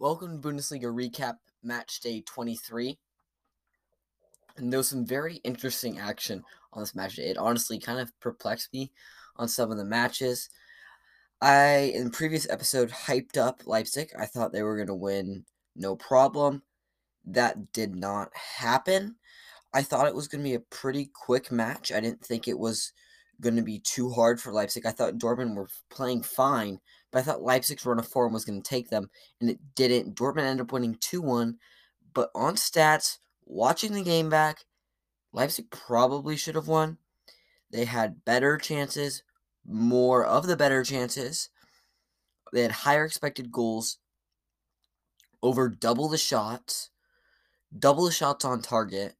Welcome to Bundesliga Recap Match Day 23. And there was some very interesting action on this match day. It honestly kind of perplexed me on some of the matches. I, in the previous episode, hyped up Leipzig. I thought they were going to win no problem. That did not happen. I thought it was going to be a pretty quick match. I didn't think it was going to be too hard for Leipzig. I thought Dortmund were playing fine, but I thought Leipzig's run of form was going to take them, and it didn't. Dortmund ended up winning 2 1, but on stats, watching the game back, Leipzig probably should have won. They had better chances, more of the better chances. They had higher expected goals, over double the shots, double the shots on target.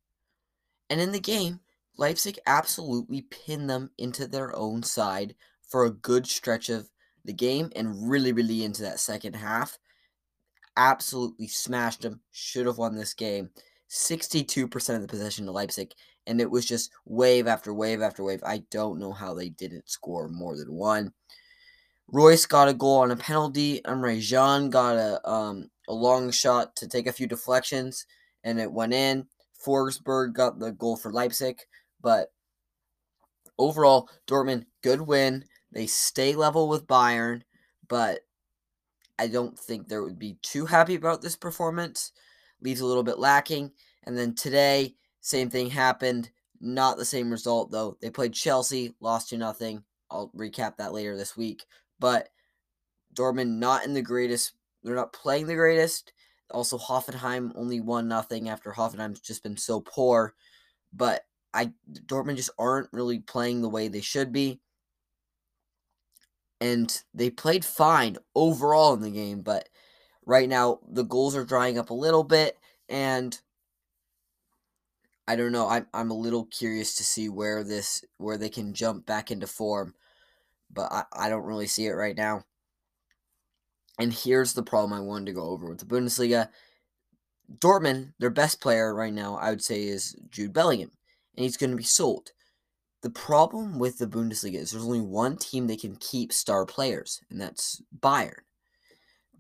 And in the game, Leipzig absolutely pinned them into their own side for a good stretch of the game and really, really into that second half. Absolutely smashed them. Should have won this game. 62% of the possession to Leipzig, and it was just wave after wave after wave. I don't know how they didn't score more than one. Reus got a goal on a penalty. Emre Can got a um, a long shot to take a few deflections, and it went in. Forsberg got the goal for Leipzig, but overall, Dortmund good win. They stay level with Bayern, but I don't think they would be too happy about this performance. Leaves a little bit lacking. And then today, same thing happened. Not the same result though. They played Chelsea, lost to nothing. I'll recap that later this week. But Dortmund not in the greatest. They're not playing the greatest. Also, Hoffenheim only won nothing after Hoffenheim's just been so poor. But I Dortmund just aren't really playing the way they should be and they played fine overall in the game, but right now the goals are drying up a little bit, and I don't know. I'm I'm a little curious to see where this where they can jump back into form, but I, I don't really see it right now. And here's the problem I wanted to go over with the Bundesliga. Dortmund, their best player right now, I would say, is Jude Bellingham, and he's going to be sold. The problem with the Bundesliga is there's only one team that can keep star players, and that's Bayern.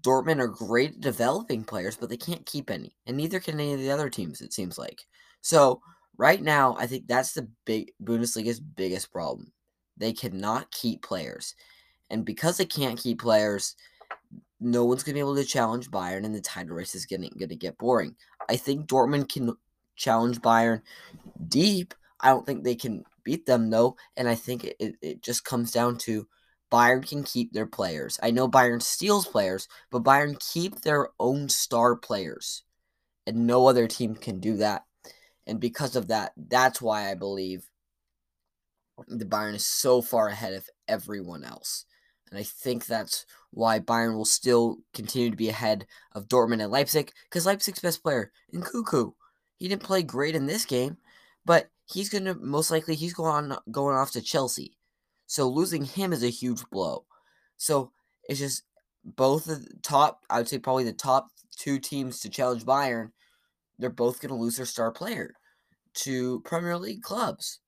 Dortmund are great at developing players, but they can't keep any, and neither can any of the other teams, it seems like. So, right now, I think that's the big Bundesliga's biggest problem. They cannot keep players. And because they can't keep players, no one's going to be able to challenge Bayern, and the title race is getting going to get boring. I think Dortmund can challenge Bayern deep. I don't think they can beat them though, and I think it, it, just comes down to Bayern can keep their players. I know Bayern steals players, but Bayern keep their own star players. And no other team can do that. And because of that, that's why I believe the Bayern is so far ahead of everyone else. And I think that's why Bayern will still continue to be ahead of Dortmund and Leipzig, because Leipzig's best player, in Nkunku, he didn't play great in this game, but he's gonna most likely he's going on going off to Chelsea. So losing him is a huge blow. So it's just both the top I would say probably the top two teams to challenge Bayern, they're both gonna lose their star player to Premier League clubs.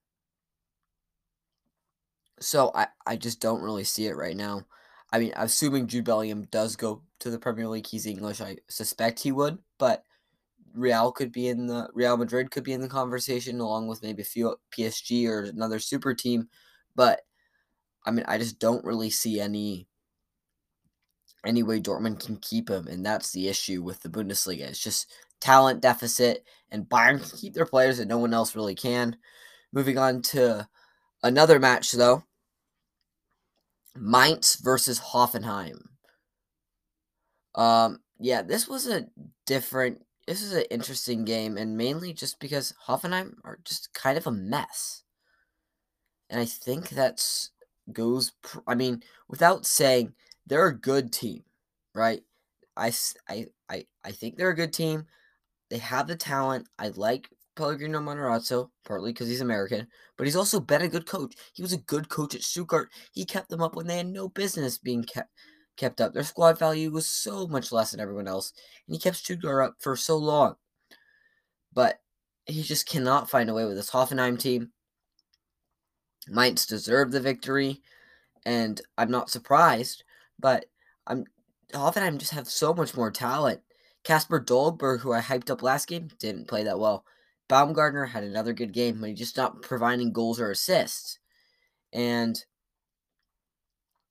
So I, I just don't really see it right now. I mean, assuming Jude Bellingham does go to the Premier League, he's English. I suspect he would, but Real could be in the Real Madrid could be in the conversation along with maybe a few PSG or another super team, but I mean I just don't really see any any way Dortmund can keep him, and that's the issue with the Bundesliga. It's just talent deficit, and Bayern can keep their players, and no one else really can. Moving on to another match though, Mainz versus Hoffenheim. Um, yeah, this was a different this is an interesting game, and mainly just because Hoffenheim are just kind of a mess. And I think that's goes. I mean, without saying they're a good team, right? I, I, I, I think they're a good team. They have the talent. I like Pellegrino Matarazzo, partly because he's American, but he's also been a good coach. He was a good coach at Stuttgart. He kept them up when they had no business being kept kept up. Their squad value was so much less than everyone else, and he kept Stuttgart up for so long. But he just cannot find a way with this Hoffenheim team. Mainz deserved the victory, and I'm not surprised, but I'm Hoffenheim just have so much more talent. Kasper Dolberg, who I hyped up last game, didn't play that well. Baumgartner had another good game, but he's just not providing goals or assists. And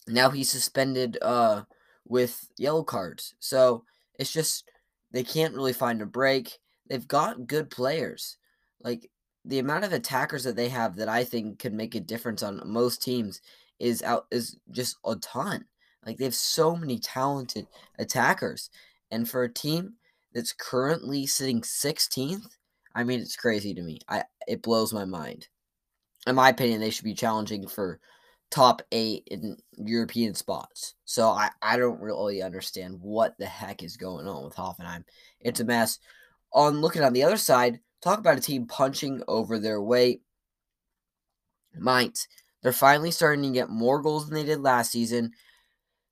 now he's suspended uh, with yellow cards. So it's just they can't really find a break. They've got good players. Like the amount of attackers that they have that I think could make a difference on most teams is out is just a ton. Like they have so many talented attackers. And for a team that's currently sitting 16th, I mean it's crazy to me. I it blows my mind. In my opinion, they should be challenging for top eight in European spots. So I, I don't really understand what the heck is going on with Hoffenheim. It's a mess. On looking on the other side, talk about a team punching over their weight. Mainz, they're finally starting to get more goals than they did last season.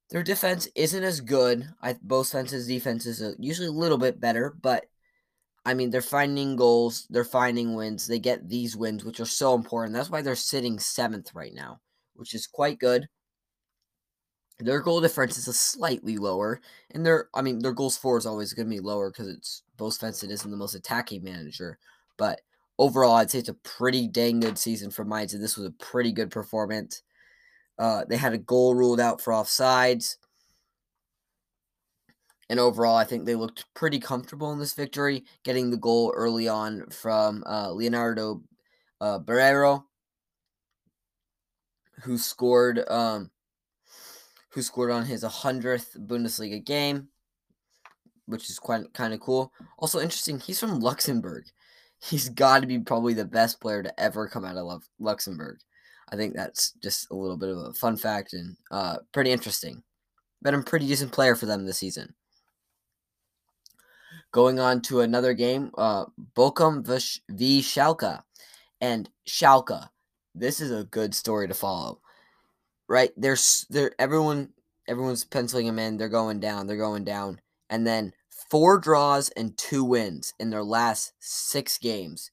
Their defense isn't as good. I, Bo Svensson's defense is usually a little bit better, but I mean they're finding goals, they're finding wins. They get these wins, which are so important. That's why they're sitting seventh right now, which is quite good. Their goal difference is a slightly lower, and their I mean their goals for is always going to be lower because it's Bo Svensson isn't the most attacking manager, but overall I'd say it's a pretty dang good season for Mainz. And this was a pretty good performance. Uh, they had a goal ruled out for offsides. And overall, I think they looked pretty comfortable in this victory, getting the goal early on from uh, Leonardo uh, Barreiro, who scored um, who scored on his 100th Bundesliga game, which is quite kind of cool. Also interesting, he's from Luxembourg. He's got to be probably the best player to ever come out of Luxembourg. I think that's just a little bit of a fun fact and uh, pretty interesting. Been a pretty decent player for them this season. Going on to another game, uh, Bochum v Schalke. And Schalke, this is a good story to follow. Right? There's there everyone everyone's penciling them in. They're going down. They're going down. And then four draws and two wins in their last six games.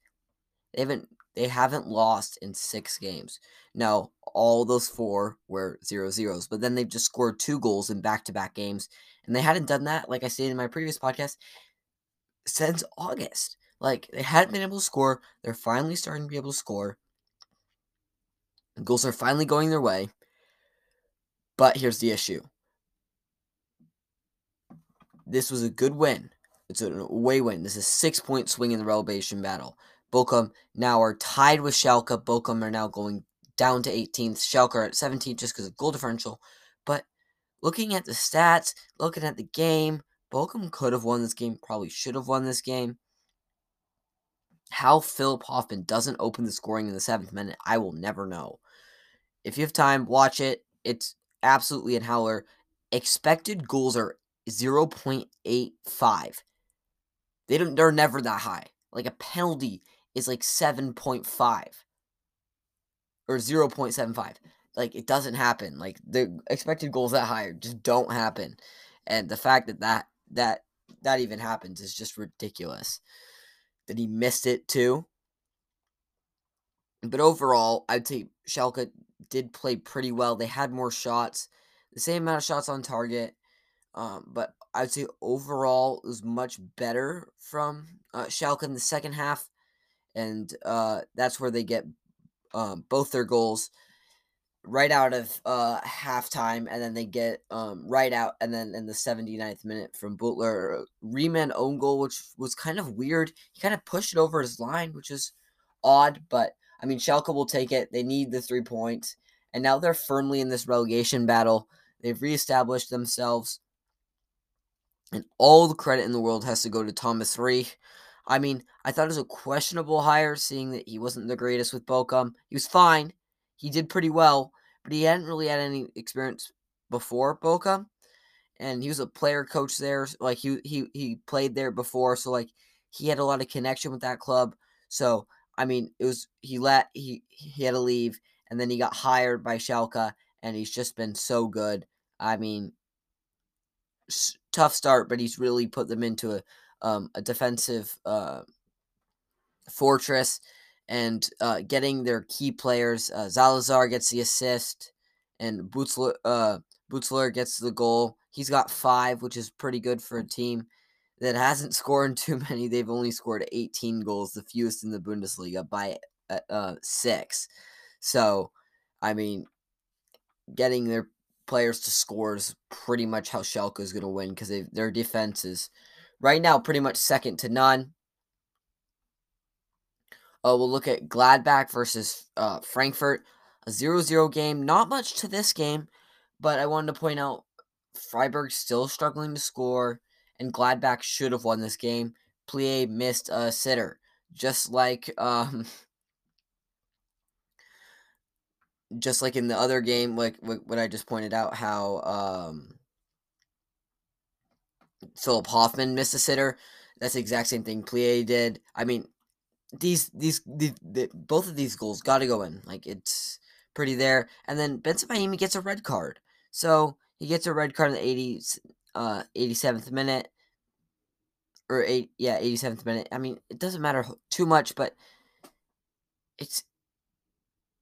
They haven't they haven't lost in six games. Now, all those four were zero zeros, but then they've just scored two goals in back to back games. And they hadn't done that, like I stated in my previous podcast, since August. Like they hadn't been able to score. They're finally starting to be able to score. Goals are finally going their way. But here's the issue. This was a good win. It's an away win. This is a six point swing in the relegation battle. Bochum now are tied with Schalke. Bochum are now going down to 18th. Schalke are at 17th just because of goal differential. But looking at the stats, looking at the game, Bochum could have won this game, probably should have won this game. How Philipp Hofmann doesn't open the scoring in the seventh minute, I will never know. If you have time, watch it. It's absolutely an howler. Expected goals are 0.85. They don't they're never that high. Like a penalty is like 7.5 or 0.75. Like it doesn't happen. Like the expected goals that high just don't happen. And the fact that that that that even happens is just ridiculous. That he missed it too. But overall, I'd say Schalke did play pretty well. They had more shots, the same amount of shots on target. Um, but I'd say overall it was much better from uh, Schalke in the second half, and uh, that's where they get um, both their goals right out of uh, halftime, and then they get um, right out, and then in the 79th minute from Bülter, Riemann own goal, which was kind of weird. He kind of pushed it over his line, which is odd, but I mean, Schalke will take it. They need the three points, and now they're firmly in this relegation battle. They've reestablished themselves, and all the credit in the world has to go to Thomas Reis. I mean, I thought it was a questionable hire, seeing that he wasn't the greatest with Bochum. He was fine. He did pretty well, but he hadn't really had any experience before Bochum. And he was a player coach there. Like he he he played there before, so like he had a lot of connection with that club. So I mean, it was he let he he had to leave, and then he got hired by Schalke, and he's just been so good. I mean, tough start, but he's really put them into a um, a defensive uh, fortress and uh, getting their key players. Uh, Zalazar gets the assist, and Bülter, uh, Bülter gets the goal. He's got five, which is pretty good for a team that hasn't scored too many. They've only scored 18 goals, the fewest in the Bundesliga by uh, uh, six. So, I mean, getting their players to score is pretty much how Schalke is going to win because their defense is right now pretty much second to none. Uh, we'll look at Gladbach versus uh, Frankfurt, a 0 0 game. Not much to this game, but I wanted to point out Freiburg still struggling to score, and Gladbach should have won this game. Pléa missed a sitter, just like um, just like in the other game, like what I just pointed out, how um, Philipp Hofmann missed a sitter. That's the exact same thing Pléa did. I mean, these these the, the, both of these goals got to go in. Like it's pretty there. And then Benson Maimie gets a red card. So he gets a red card in the 80, uh, 87th minute. Or eight, yeah, 87th minute. I mean, it doesn't matter too much, but it's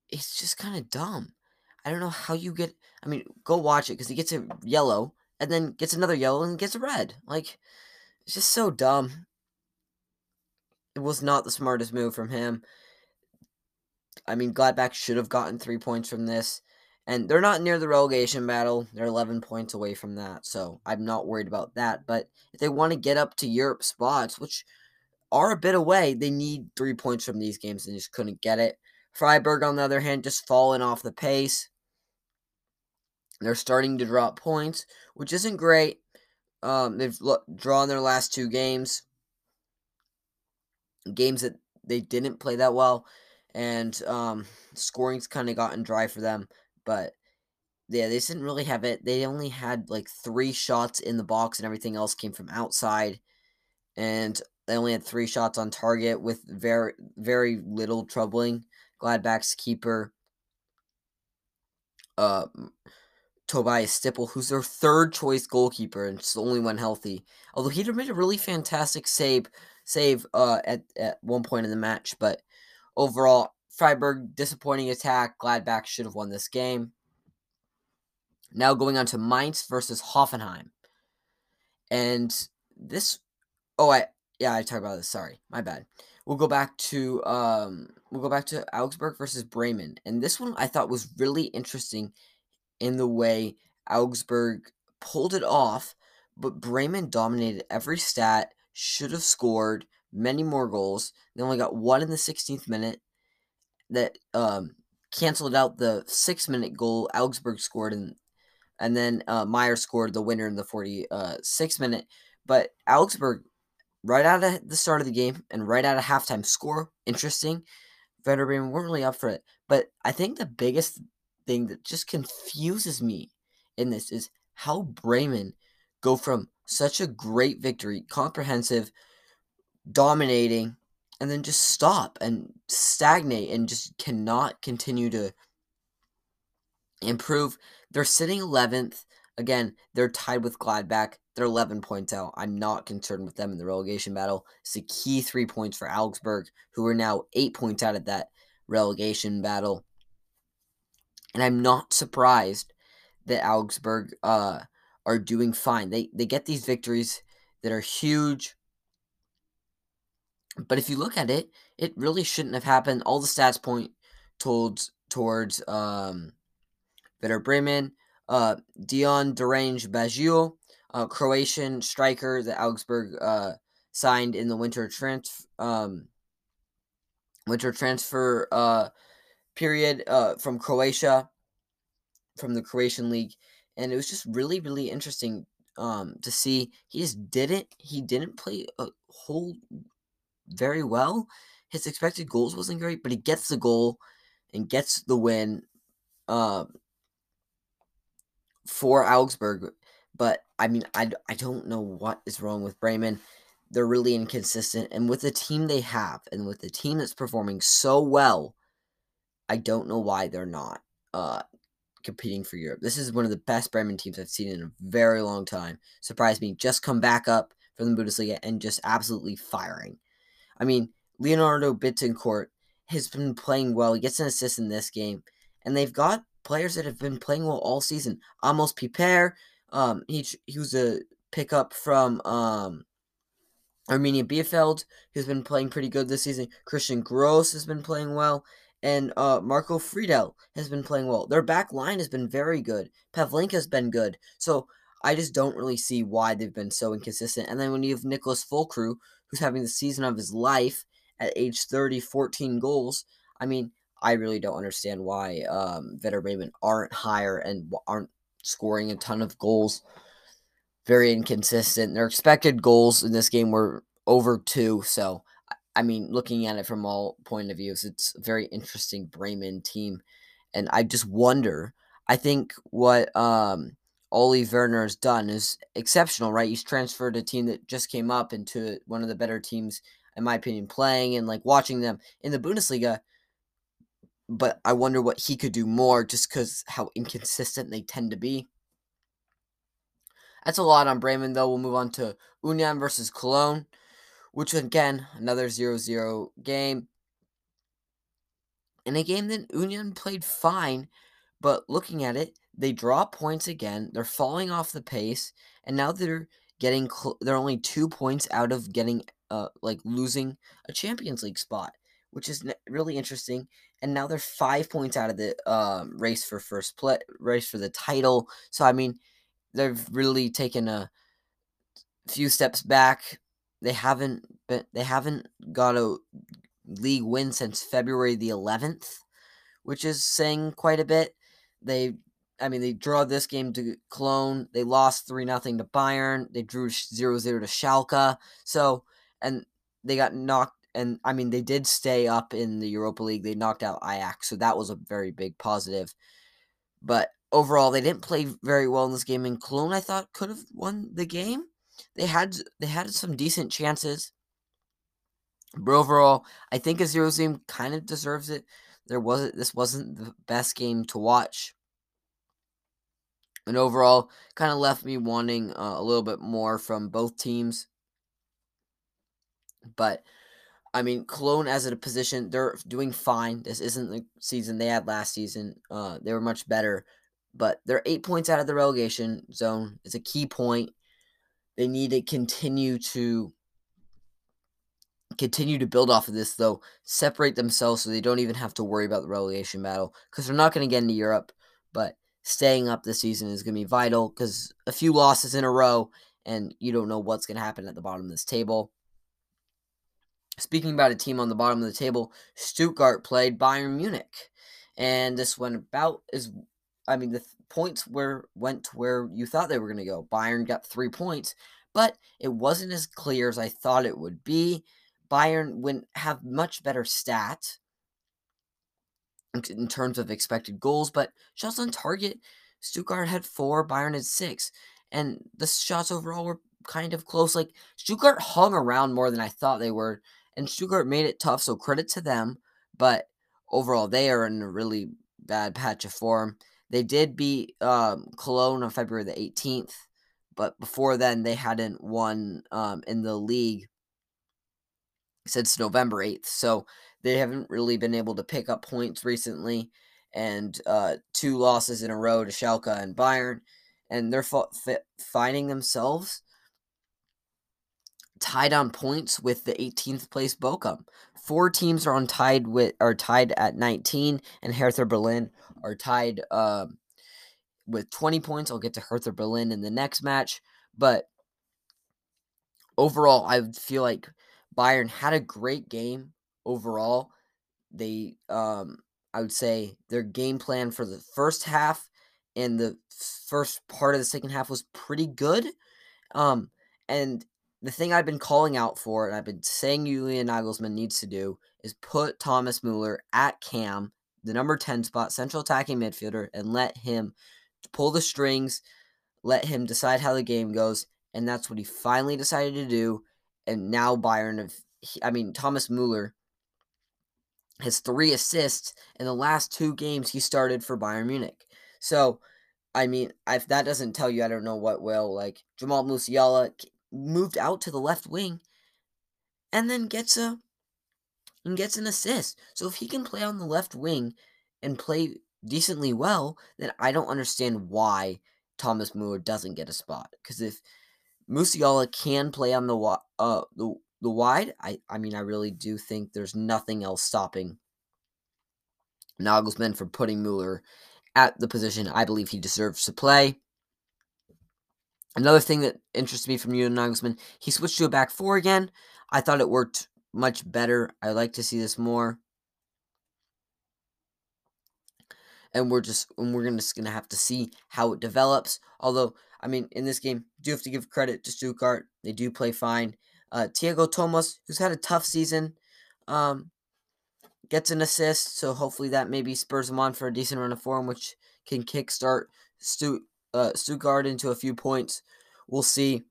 it's just kind of dumb. I don't know how you get. I mean, go watch it because he gets a yellow and then gets another yellow and gets a red. Like, it's just so dumb. It was not the smartest move from him. I mean, Gladbach should have gotten three points from this. And they're not near the relegation battle. They're 11 points away from that. So I'm not worried about that. But if they want to get up to Europe spots, which are a bit away, they need three points from these games and just couldn't get it. Freiburg, on the other hand, just falling off the pace. They're starting to drop points, which isn't great. Um, they've lo- drawn their last two games, games that they didn't play that well, and um, scoring's kind of gotten dry for them. But yeah, they didn't really have it. They only had like three shots in the box, and everything else came from outside. And they only had three shots on target with very very little troubling. Gladbach's keeper, uh, Tobias Sippel, who's their third choice goalkeeper and it's the only one healthy. Although he made a really fantastic save save uh, at, at one point in the match, but overall, Freiburg disappointing attack. Gladbach should have won this game. Now going on to Mainz versus Hoffenheim. And this oh I yeah, I talked about this. Sorry. My bad. We'll go back to um we'll go back to Augsburg versus Bremen. And this one I thought was really interesting in the way Augsburg pulled it off, but Bremen dominated every stat, should have scored many more goals. They only got one in the 16th minute that um, canceled out the six minute goal Augsburg scored, and and then uh, Meyer scored the winner in the 46 minute. But Augsburg, right out of the start of the game and right out of halftime, score interesting. Werder Bremen weren't really up for it, but I think the biggest thing that just confuses me in this is how Bremen go from such a great victory, comprehensive, dominating, and then just stop and stagnate and just cannot continue to improve. They're sitting 11th. Again, they're tied with Gladbach. They're 11 points out. I'm not concerned with them in the relegation battle. It's a key three points for Augsburg, who are now eight points out of that relegation battle. And I'm not surprised that Augsburg uh, are doing fine. They they get these victories that are huge. But if you look at it, it really shouldn't have happened. All the stats point towards towards um, Werder Bremen, uh, Dion Drena Beljo, uh, Croatian striker that Augsburg uh, signed in the winter transfer um, winter transfer uh, period uh, from Croatia, from the Croatian league, and it was just really, really interesting um, to see. He just didn't. He didn't play a whole very well. His expected goals wasn't great, but he gets the goal and gets the win um, for Augsburg. But I mean, I, I don't know what is wrong with Bremen. They're really inconsistent. And with the team they have, and with the team that's performing so well, I don't know why they're not uh, competing for Europe. This is one of the best Bremen teams I've seen in a very long time. Surprised me. Just come back up from the Bundesliga and just absolutely firing. I mean, Leonardo Bittencourt has been playing well. He gets an assist in this game. And they've got players that have been playing well all season. Amos Pieper, Um, he he was a pickup from um Arminia Bielefeld, who's been playing pretty good this season. Christian Gross has been playing well. And uh, Marco Friedl has been playing well. Their back line has been very good. Pavlenka's been good. So I just don't really see why they've been so inconsistent. And then when you have Niclas Füllkrug, who's having the season of his life at age 30, 14 goals, I mean, I really don't understand why um, Werder Bremen aren't higher and aren't scoring a ton of goals. Very inconsistent. Their expected goals in this game were over two. So, I mean, looking at it from all point of views, it's a very interesting Bremen team. And I just wonder, I think what um, Ole Werner has done is exceptional, right? He's transferred a team that just came up into one of the better teams, in my opinion, playing and like watching them in the Bundesliga but I wonder what he could do more just because how inconsistent they tend to be. That's a lot on Bremen, though. We'll move on to Union versus Cologne, which, again, another 0 0 game. In a game that Union played fine, but looking at it, they drop points again. They're falling off the pace, and now they're getting, cl- they're only two points out of getting, uh, like losing a Champions League spot, which is really interesting and now they're five points out of the um, race for first play, race for the title. So I mean, they've really taken a few steps back. They haven't been, they haven't got a league win since February the 11th, which is saying quite a bit. They I mean, they draw this game to Cologne. They lost 3 nothing to Bayern. They drew 0 0 to Schalke. So, and they got knocked and I mean they did stay up in the Europa League. They knocked out Ajax, so that was a very big positive. But overall, they didn't play very well in this game. And Cologne, I thought, could have won the game. They had they had some decent chances. But overall, I think a zero game kind of deserves it. There wasn't this wasn't the best game to watch. And overall, kind of left me wanting uh, a little bit more from both teams. But I mean, Cologne as a position, they're doing fine. This isn't the season they had last season. Uh, they were much better, but they're eight points out of the relegation zone. It's a key point. They need to continue to continue to build off of this, though. Separate themselves so they don't even have to worry about the relegation battle because they're not going to get into Europe. But staying up this season is going to be vital because a few losses in a row, and you don't know what's going to happen at the bottom of this table. Speaking about a team on the bottom of the table, Stuttgart played Bayern Munich, and this went about as I mean the th- points were went to where you thought they were going to go. Bayern got three points, but it wasn't as clear as I thought it would be. Bayern wouldn't have much better stats in terms of expected goals, but shots on target, Stuttgart had four, Bayern had six, and the shots overall were kind of close. Like Stuttgart hung around more than I thought they were and Stuttgart made it tough, so credit to them. But overall, they are in a really bad patch of form. They did beat um, Cologne on February the 18th, but before then, they hadn't won um, in the league since November 8th. So they haven't really been able to pick up points recently. And uh, two losses in a row to Schalke and Bayern. And they're finding themselves tied on points with the 18th place Bochum. Four teams are on tied with are tied at 19, and Hertha Berlin are tied uh, with 20 points. I'll get to Hertha Berlin in the next match, but overall, I feel like Bayern had a great game overall. They, um, I would say, their game plan for the first half and the first part of the second half was pretty good. Um, and the thing I've been calling out for, and I've been saying Julian Nagelsmann needs to do, is put Thomas Muller at cam, the number 10 spot, central attacking midfielder, and let him pull the strings, let him decide how the game goes. And that's what he finally decided to do. And now have, I mean, Thomas Muller has three assists in the last two games he started for Bayern Munich. So, I mean, if that doesn't tell you, I don't know what will. Like Jamal Musiala moved out to the left wing and then gets a and gets an assist. So if he can play on the left wing and play decently well, then I don't understand why Thomas Muller doesn't get a spot. Because if Musiala can play on the uh the the wide, I I mean I really do think there's nothing else stopping Nagelsmann from putting Mueller at the position I believe he deserves to play. Another thing that interests me from Julian Nagelsmann, he switched to a back four again. I thought it worked much better. I like to see this more. And we're just and we're just gonna have to see how it develops. Although, I mean, in this game, do have to give credit to Stuttgart. They do play fine. Uh, Tiago Tomás, who's had a tough season, um, gets an assist. So hopefully that maybe spurs him on for a decent run of form, which can kickstart Stu, uh, Stuttgart into a few points. We'll see.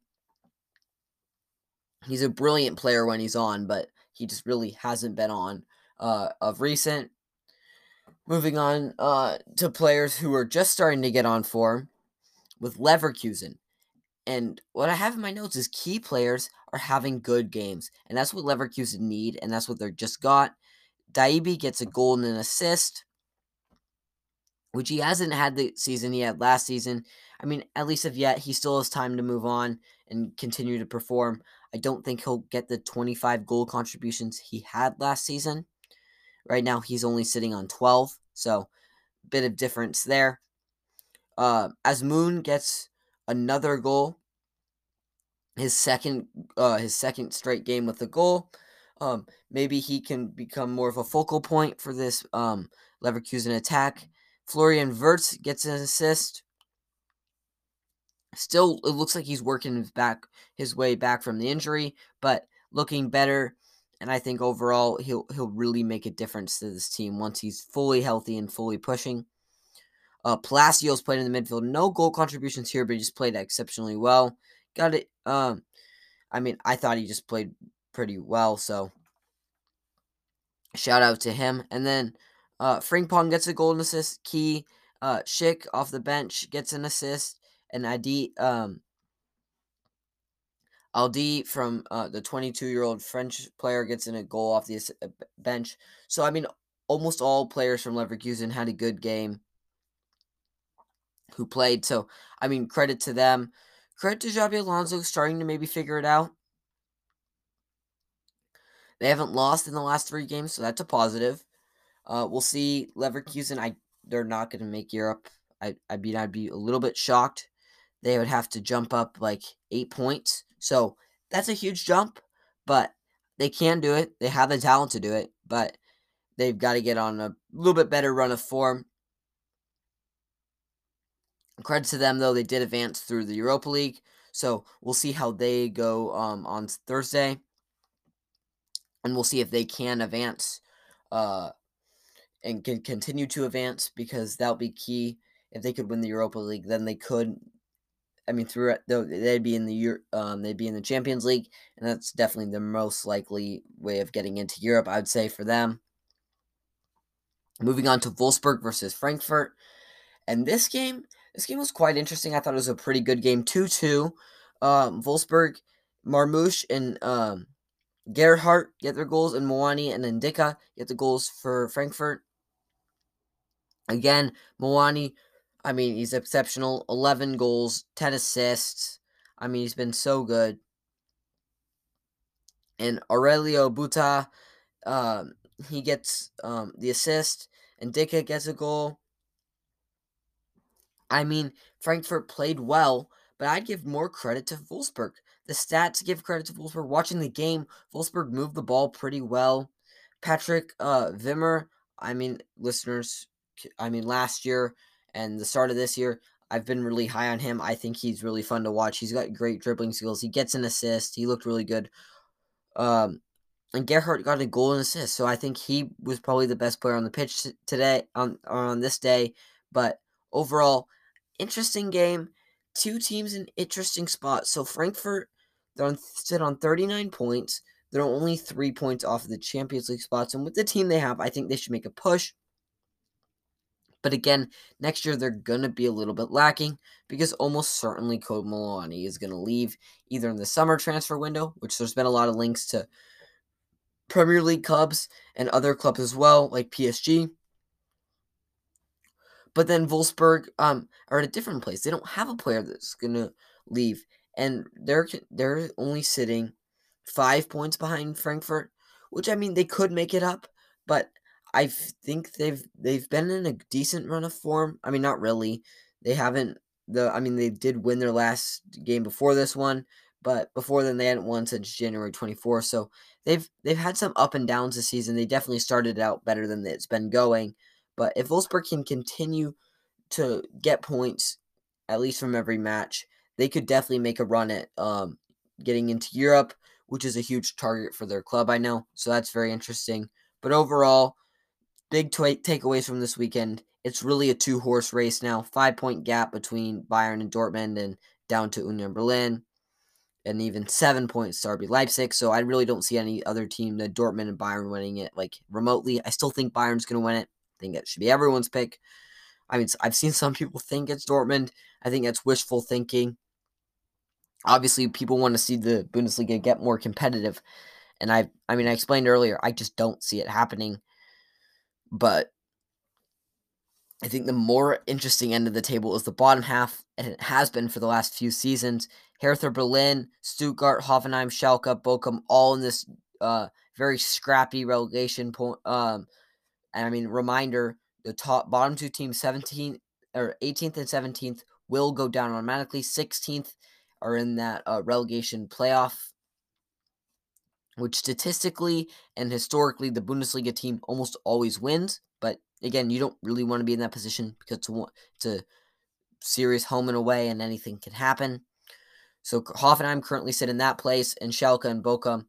He's a brilliant player when he's on, but he just really hasn't been on uh, of recent. Moving on uh, to players who are just starting to get on form with Leverkusen. And what I have in my notes is key players are having good games. And that's what Leverkusen need, and that's what they're just got. Diaby gets a goal and an assist, which he hasn't had the season he had last season. I mean, at least of yet, he still has time to move on and continue to perform. I don't think he'll get the 25 goal contributions he had last season. Right now, he's only sitting on 12, so bit of difference there. Uh, Moon gets another goal, his second, uh, his second straight game with a goal. Um, maybe he can become more of a focal point for this um, Leverkusen attack. Florian Wirtz gets an assist. Still, it looks like he's working his back his way back from the injury, but looking better. And I think overall he'll he'll really make a difference to this team once he's fully healthy and fully pushing. Uh, Palacios played in the midfield. No goal contributions here, but he just played exceptionally well. Got it. Um, I mean, I thought he just played pretty well. So shout out to him. And then uh, Frimpong gets a golden assist. Key uh, Schick off the bench gets an assist and Adi um Adli from uh, the 22 year old French player gets in a goal off the uh, bench. So I mean, almost all players from Leverkusen had a good game. Who played? So I mean, credit to them. Credit to Xabi Alonso starting to maybe figure it out. They haven't lost in the last three games, so that's a positive. Uh, we'll see Leverkusen. I they're not going to make Europe. I I mean, I'd be a little bit shocked they would have to jump up like eight points. So that's a huge jump, but they can do it. They have the talent to do it, but they've got to get on a little bit better run of form. Credit to them, though, they did advance through the Europa League. So we'll see how they go um, on Thursday. And we'll see if they can advance uh, and can continue to advance because that'll be key. If they could win the Europa League, then they could I mean, through they'd be in the um, they'd be in the Champions League, and that's definitely the most likely way of getting into Europe. I'd say for them. Moving on to Wolfsburg versus Frankfurt, and this game, this game was quite interesting. I thought it was a pretty good game, two two. Um, Wolfsburg, Marmoush and um, Gerhardt get their goals, and Muani and Ndicka get the goals for Frankfurt. Again, Muani I mean, he's exceptional. 11 goals, 10 assists. I mean, he's been so good. And Aurelio Buta, um, he gets um, the assist, and Ndicka gets a goal. I mean, Frankfurt played well, but I'd give more credit to Wolfsburg. The stats give credit to Wolfsburg. Watching the game, Wolfsburg moved the ball pretty well. Patrick uh, Wimmer, I mean, listeners, I mean, last year and the start of this year, I've been really high on him. I think he's really fun to watch. He's got great dribbling skills. He gets an assist. He looked really good. Um, and Gerhardt got a goal and assist. So I think he was probably the best player on the pitch today on on this day. But overall, interesting game. Two teams in interesting spots. So Frankfurt, they're on, sit on 39 points. They're only three points off of the Champions League spots. And with the team they have, I think they should make a push. But again, next year they're going to be a little bit lacking because almost certainly Kolo Muani is going to leave either in the summer transfer window, which there's been a lot of links to Premier League clubs and other clubs as well, like PSG. But then Wolfsburg um, are at a different place. They don't have a player that's going to leave. And they're they're only sitting five points behind Frankfurt, which I mean they could make it up, but I think they've they've been in a decent run of form. I mean, not really. They haven't the. I mean, they did win their last game before this one, but before then they hadn't won since January 24. So they've they've had some up and downs this season. They definitely started out better than it's been going. But if Wolfsburg can continue to get points, at least from every match, they could definitely make a run at um, getting into Europe, which is a huge target for their club. I know, so that's very interesting. But overall, big t- takeaways from this weekend. It's really a two horse race now. Five point gap between Bayern and Dortmund, and down to Union Berlin and even seven points to RB Leipzig. So I really don't see any other team than Dortmund and Bayern winning it like remotely. I still think Bayern's going to win it. Think that should be everyone's pick. I mean, I've seen some people think it's Dortmund. I think that's wishful thinking. Obviously, people want to see the Bundesliga get more competitive, and I, I mean, I explained earlier, I just don't see it happening. But I think the more interesting end of the table is the bottom half, and it has been for the last few seasons. Hertha Berlin, Stuttgart, Hoffenheim, Schalke, Bochum, all in this uh, very scrappy relegation point. Um, and I mean, reminder: the top bottom two teams, 17th or 18th and 17th, will go down automatically. 16th are in that uh, relegation playoff, which statistically and historically, the Bundesliga team almost always wins. But again, you don't really want to be in that position because it's a, it's a serious home and away, and anything can happen. So Hoffenheim currently sit in that place, and Schalke and Bochum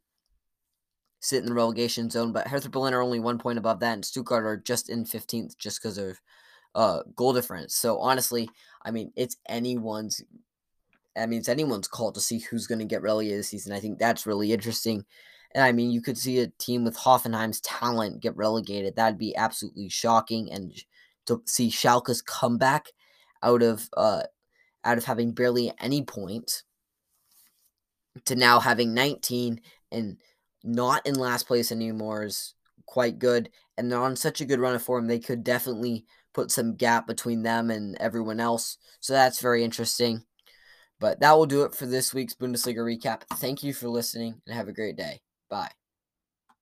sit in the relegation zone. But Hertha Berlin are only one point above that, and Stuttgart are just in 15th just because of uh, goal difference. So honestly, I mean, it's anyone's. I mean, it's anyone's call to see who's going to get relegated this season. I think that's really interesting. And I mean, you could see a team with Hoffenheim's talent get relegated. That'd be absolutely shocking. And to see Schalke's comeback out of uh, out of having barely any points to now having 19 and not in last place anymore is quite good. And they're on such a good run of form, they could definitely put some gap between them and everyone else. So that's very interesting. But that will do it for this week's Bundesliga recap. Thank you for listening and have a great day. Bye.